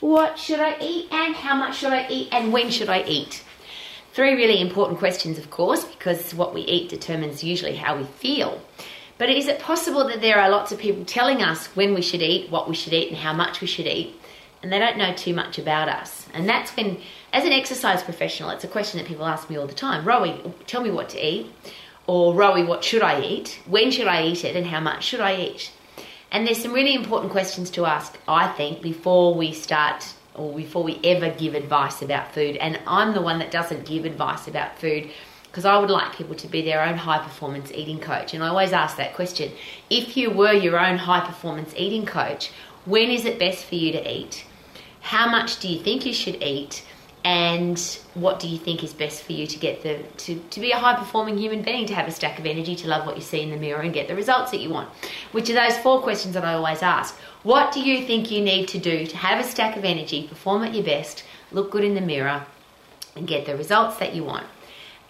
What should I eat and how much should I eat and when should I eat? Three really important questions, of course, because what we eat determines usually how we feel. But is it possible that there are lots of people telling us when we should eat, what we should eat, and how much we should eat, and they don't know too much about us? And that's when, as an exercise professional, it's a question that people ask me all the time Rowie, tell me what to eat, or Rowie, what should I eat? When should I eat it, and how much should I eat? And there's some really important questions to ask, I think, before we start or before we ever give advice about food. And I'm the one that doesn't give advice about food because I would like people to be their own high performance eating coach. And I always ask that question if you were your own high performance eating coach, when is it best for you to eat? How much do you think you should eat? And what do you think is best for you to get the to, to be a high performing human being to have a stack of energy to love what you see in the mirror and get the results that you want? Which are those four questions that i always ask. What do you think you need to do to have a stack of energy perform at your best look good in the mirror and get the results that you want?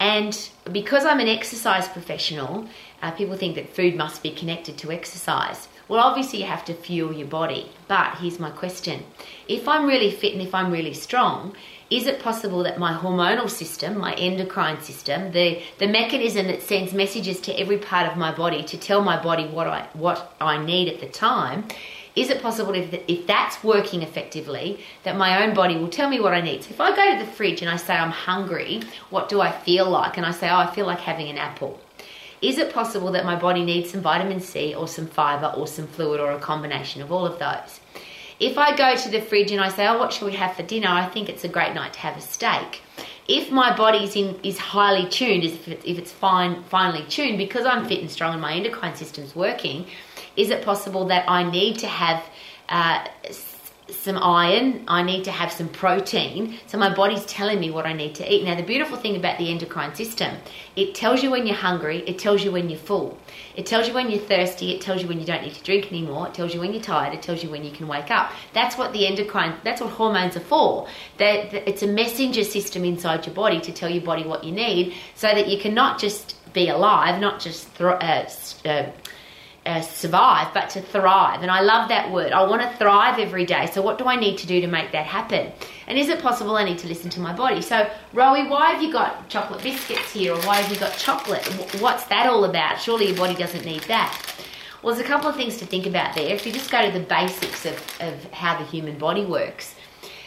And because i'm an exercise professional uh, people think that food must be connected to exercise well, obviously, you have to fuel your body. But here's my question if I'm really fit and if I'm really strong, is it possible that my hormonal system, my endocrine system, the, the mechanism that sends messages to every part of my body to tell my body what I, what I need at the time, is it possible if, if that's working effectively that my own body will tell me what I need? So if I go to the fridge and I say I'm hungry, what do I feel like? And I say, oh, I feel like having an apple. Is it possible that my body needs some vitamin C or some fiber or some fluid or a combination of all of those? If I go to the fridge and I say, oh, what should we have for dinner? I think it's a great night to have a steak. If my body's in is highly tuned, if, it, if it's fine, finely tuned, because I'm fit and strong and my endocrine system's working, is it possible that I need to have uh, some iron, I need to have some protein. So my body's telling me what I need to eat. Now, the beautiful thing about the endocrine system, it tells you when you're hungry, it tells you when you're full. It tells you when you're thirsty, it tells you when you don't need to drink anymore, it tells you when you're tired, it tells you when you can wake up. That's what the endocrine, that's what hormones are for. That it's a messenger system inside your body to tell your body what you need so that you can not just be alive, not just uh, uh, uh, survive, but to thrive. And I love that word. I want to thrive every day. So, what do I need to do to make that happen? And is it possible I need to listen to my body? So, Rowie, why have you got chocolate biscuits here, or why have you got chocolate? What's that all about? Surely your body doesn't need that. Well, there's a couple of things to think about there. If you just go to the basics of, of how the human body works,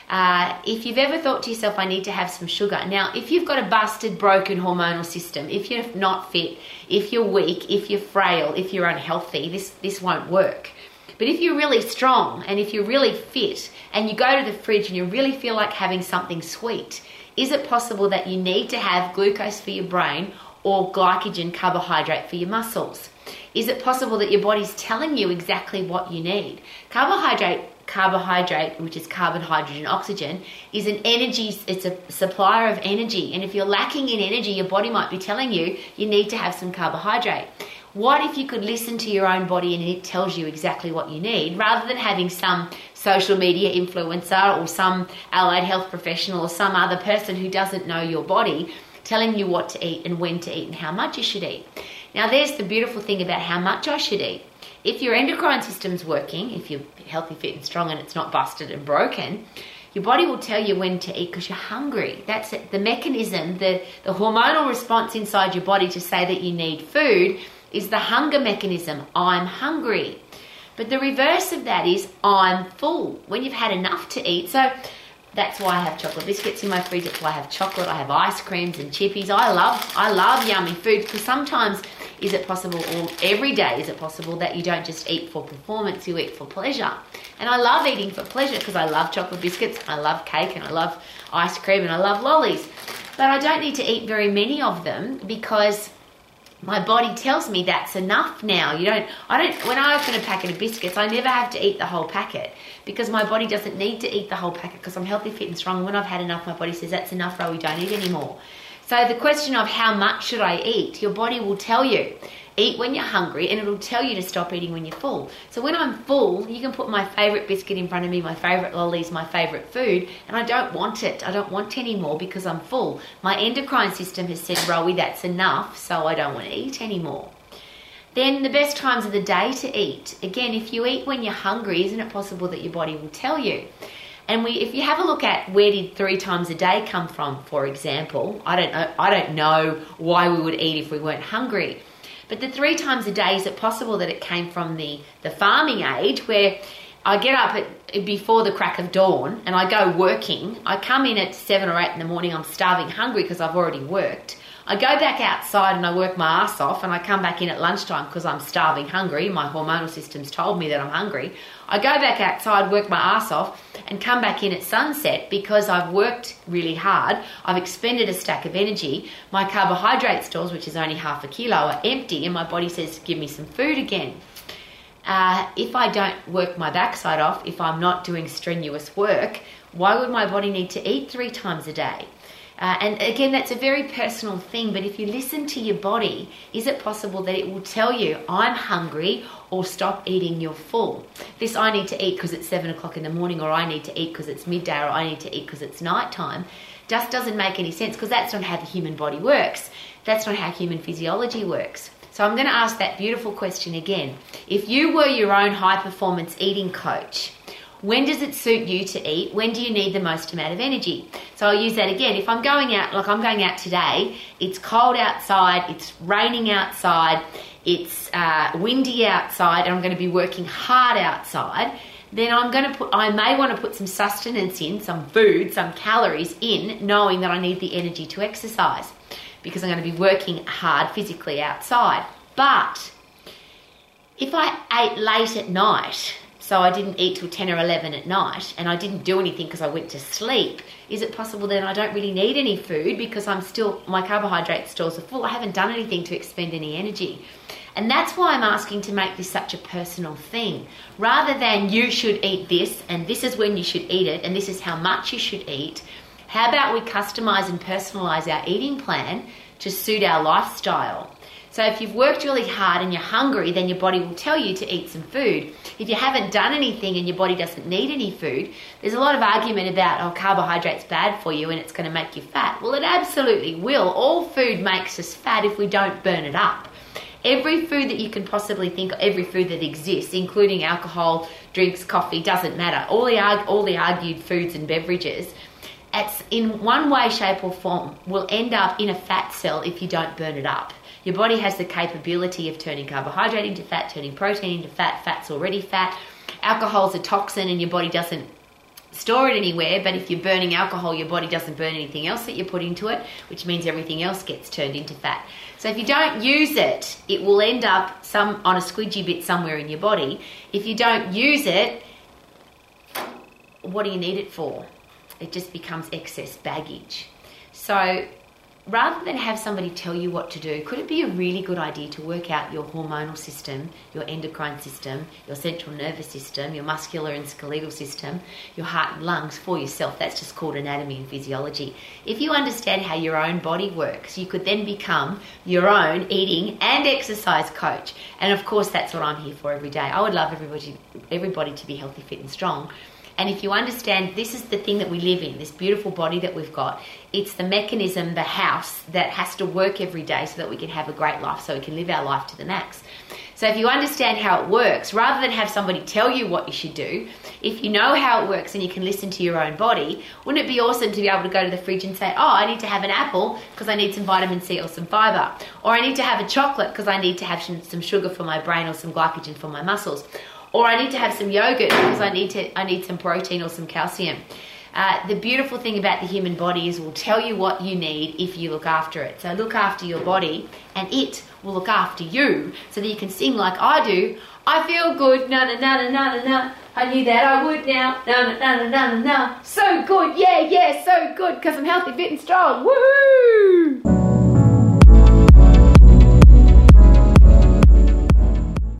uh, if you've ever thought to yourself, I need to have some sugar. Now, if you've got a busted, broken hormonal system, if you're not fit, if you're weak, if you're frail, if you're unhealthy, this, this won't work. But if you're really strong and if you're really fit and you go to the fridge and you really feel like having something sweet, is it possible that you need to have glucose for your brain or glycogen carbohydrate for your muscles? Is it possible that your body's telling you exactly what you need? Carbohydrate carbohydrate, which is carbon, hydrogen, oxygen, is an energy, it's a supplier of energy. And if you're lacking in energy, your body might be telling you you need to have some carbohydrate. What if you could listen to your own body and it tells you exactly what you need rather than having some social media influencer or some allied health professional or some other person who doesn't know your body telling you what to eat and when to eat and how much you should eat? Now, there's the beautiful thing about how much I should eat. If your endocrine system's working, if you're healthy, fit, and strong, and it's not busted and broken, your body will tell you when to eat because you're hungry. That's it. the mechanism, the, the hormonal response inside your body to say that you need food is the hunger mechanism. I'm hungry. But the reverse of that is I'm full when you've had enough to eat. So that's why I have chocolate biscuits in my fridge. That's why I have chocolate. I have ice creams and chippies. I love I love yummy food because sometimes is it possible or every day is it possible that you don't just eat for performance, you eat for pleasure. And I love eating for pleasure because I love chocolate biscuits, I love cake and I love ice cream and I love lollies. But I don't need to eat very many of them because my body tells me that's enough now. You don't, I don't, when I open a packet of biscuits, I never have to eat the whole packet because my body doesn't need to eat the whole packet because I'm healthy, fit, and strong. When I've had enough, my body says that's enough, We don't eat anymore. So the question of how much should I eat, your body will tell you. Eat when you're hungry and it'll tell you to stop eating when you're full. So when I'm full, you can put my favorite biscuit in front of me, my favorite lollies, my favorite food, and I don't want it. I don't want any more because I'm full. My endocrine system has said, Rowie, that's enough, so I don't want to eat anymore. Then the best times of the day to eat. Again, if you eat when you're hungry, isn't it possible that your body will tell you? And we, if you have a look at where did three times a day come from, for example, I don't know, I don't know why we would eat if we weren't hungry. But the three times a day, is it possible that it came from the, the farming age where I get up at, before the crack of dawn and I go working. I come in at seven or eight in the morning, I'm starving hungry because I've already worked. I go back outside and I work my ass off, and I come back in at lunchtime because I'm starving hungry. My hormonal system's told me that I'm hungry. I go back outside, work my ass off, and come back in at sunset because I've worked really hard. I've expended a stack of energy. My carbohydrate stores, which is only half a kilo, are empty, and my body says, Give me some food again. Uh, if I don't work my backside off, if I'm not doing strenuous work, why would my body need to eat three times a day? Uh, and again, that's a very personal thing, but if you listen to your body, is it possible that it will tell you, I'm hungry, or stop eating, you're full? This I need to eat because it's seven o'clock in the morning, or I need to eat because it's midday, or I need to eat because it's nighttime, just doesn't make any sense because that's not how the human body works. That's not how human physiology works. So I'm going to ask that beautiful question again. If you were your own high performance eating coach, when does it suit you to eat? When do you need the most amount of energy? So I'll use that again. If I'm going out, like I'm going out today, it's cold outside, it's raining outside, it's uh, windy outside, and I'm going to be working hard outside. Then I'm going to put, I may want to put some sustenance in, some food, some calories in, knowing that I need the energy to exercise because I'm going to be working hard physically outside. But if I ate late at night, so I didn't eat till 10 or 11 at night and I didn't do anything because I went to sleep, is it possible then I don't really need any food because I'm still, my carbohydrate stores are full? I haven't done anything to expend any energy. And that's why I'm asking to make this such a personal thing. Rather than you should eat this and this is when you should eat it and this is how much you should eat, how about we customize and personalize our eating plan to suit our lifestyle? So if you've worked really hard and you're hungry, then your body will tell you to eat some food. If you haven't done anything and your body doesn't need any food, there's a lot of argument about oh carbohydrates bad for you and it's going to make you fat. Well, it absolutely will. All food makes us fat if we don't burn it up. Every food that you can possibly think of, every food that exists, including alcohol, drinks, coffee, doesn't matter. All the all the argued foods and beverages it's in one way, shape, or form will end up in a fat cell if you don't burn it up. Your body has the capability of turning carbohydrate into fat, turning protein into fat. Fat's already fat. Alcohol's a toxin and your body doesn't store it anywhere, but if you're burning alcohol, your body doesn't burn anything else that you put into it, which means everything else gets turned into fat. So if you don't use it, it will end up some on a squidgy bit somewhere in your body. If you don't use it, what do you need it for? It just becomes excess baggage. So rather than have somebody tell you what to do, could it be a really good idea to work out your hormonal system, your endocrine system, your central nervous system, your muscular and skeletal system, your heart and lungs for yourself? That's just called anatomy and physiology. If you understand how your own body works, you could then become your own eating and exercise coach. And of course, that's what I'm here for every day. I would love everybody, everybody to be healthy, fit, and strong. And if you understand this is the thing that we live in, this beautiful body that we've got, it's the mechanism, the house that has to work every day so that we can have a great life, so we can live our life to the max. So if you understand how it works, rather than have somebody tell you what you should do, if you know how it works and you can listen to your own body, wouldn't it be awesome to be able to go to the fridge and say, oh, I need to have an apple because I need some vitamin C or some fiber, or I need to have a chocolate because I need to have some sugar for my brain or some glycogen for my muscles or I need to have some yogurt because I need to I need some protein or some calcium. Uh, the beautiful thing about the human body is it will tell you what you need if you look after it. So look after your body, and it will look after you, so that you can sing like I do. I feel good, na na na na na na. I knew that I would now, na na na na na na. So good, yeah, yeah, so good, because I'm healthy, fit, and strong. Woohoo!